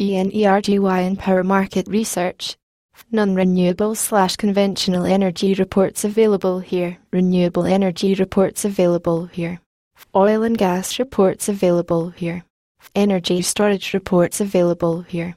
ENERGY and Power Market Research. Non-renewable slash conventional energy reports available here. Renewable energy reports available here. Oil and gas reports available here. Energy storage reports available here.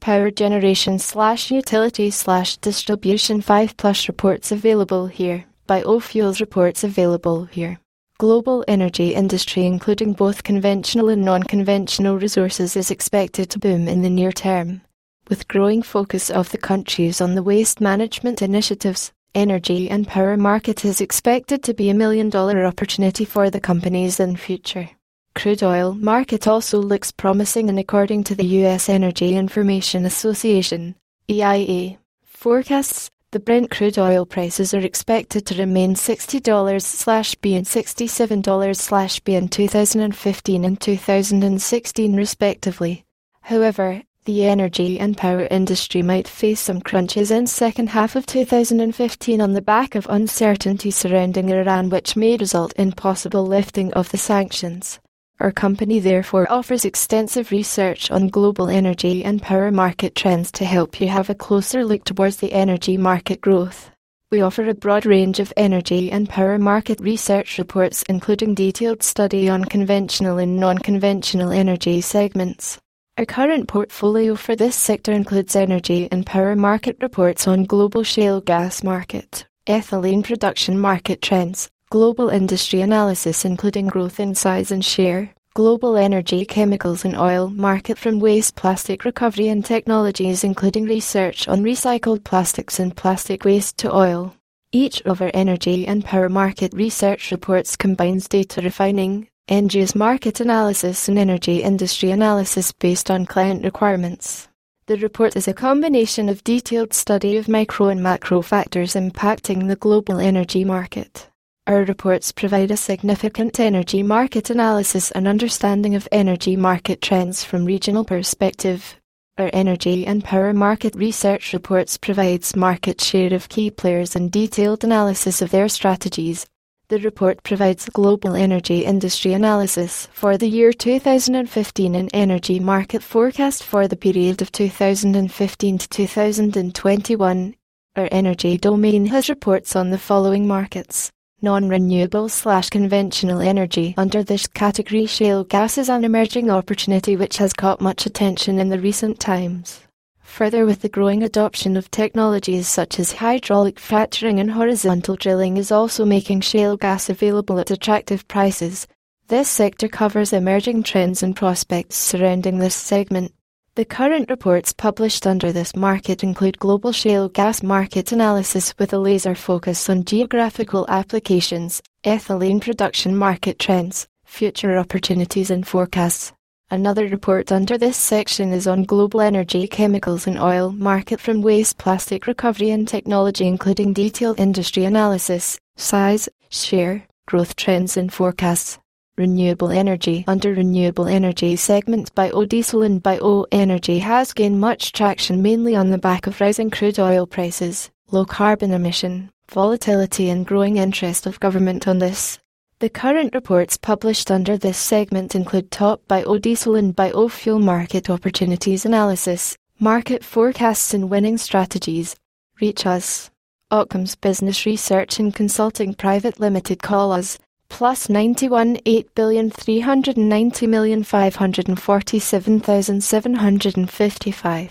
Power generation slash utility slash distribution 5 plus reports available here. Biofuels reports available here. Global energy industry including both conventional and non-conventional resources is expected to boom in the near term. With growing focus of the countries on the waste management initiatives, energy and power market is expected to be a million dollar opportunity for the companies in future. Crude oil market also looks promising and according to the US Energy Information Association, EIA, forecasts the Brent crude oil prices are expected to remain $60 slash B and $67 slash B in 2015 and 2016 respectively. However, the energy and power industry might face some crunches in second half of 2015 on the back of uncertainty surrounding Iran which may result in possible lifting of the sanctions. Our company therefore offers extensive research on global energy and power market trends to help you have a closer look towards the energy market growth. We offer a broad range of energy and power market research reports including detailed study on conventional and non-conventional energy segments. Our current portfolio for this sector includes energy and power market reports on global shale gas market, ethylene production market trends, global industry analysis including growth in size and share, global energy, chemicals and oil market from waste plastic recovery and technologies including research on recycled plastics and plastic waste to oil. Each of our energy and power market research reports combines data refining, end-use market analysis and energy industry analysis based on client requirements. The report is a combination of detailed study of micro and macro factors impacting the global energy market. Our reports provide a significant energy market analysis and understanding of energy market trends from regional perspective. Our energy and power market research reports provides market share of key players and detailed analysis of their strategies. The report provides global energy industry analysis for the year 2015 and energy market forecast for the period of 2015 to 2021. Our energy domain has reports on the following markets non-renewable slash conventional energy. Under this category shale gas is an emerging opportunity which has caught much attention in the recent times. Further with the growing adoption of technologies such as hydraulic fracturing and horizontal drilling is also making shale gas available at attractive prices. This sector covers emerging trends and prospects surrounding this segment. The current reports published under this market include global shale gas market analysis with a laser focus on geographical applications, ethylene production market trends, future opportunities and forecasts. Another report under this section is on global energy, chemicals and oil market from waste plastic recovery and technology including detailed industry analysis, size, share, growth trends and forecasts renewable energy under renewable energy segment by biodiesel and bioenergy has gained much traction mainly on the back of rising crude oil prices, low carbon emission, volatility and growing interest of government on this. The current reports published under this segment include top biodiesel and biofuel market opportunities analysis, market forecasts and winning strategies. Reach us. Occam's Business Research and Consulting Private Limited call us plus 91 8,390,547,755.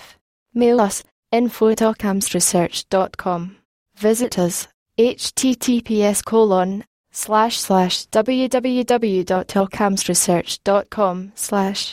Mail us info Visit us https colon slash slash www.occamsresearch.com slash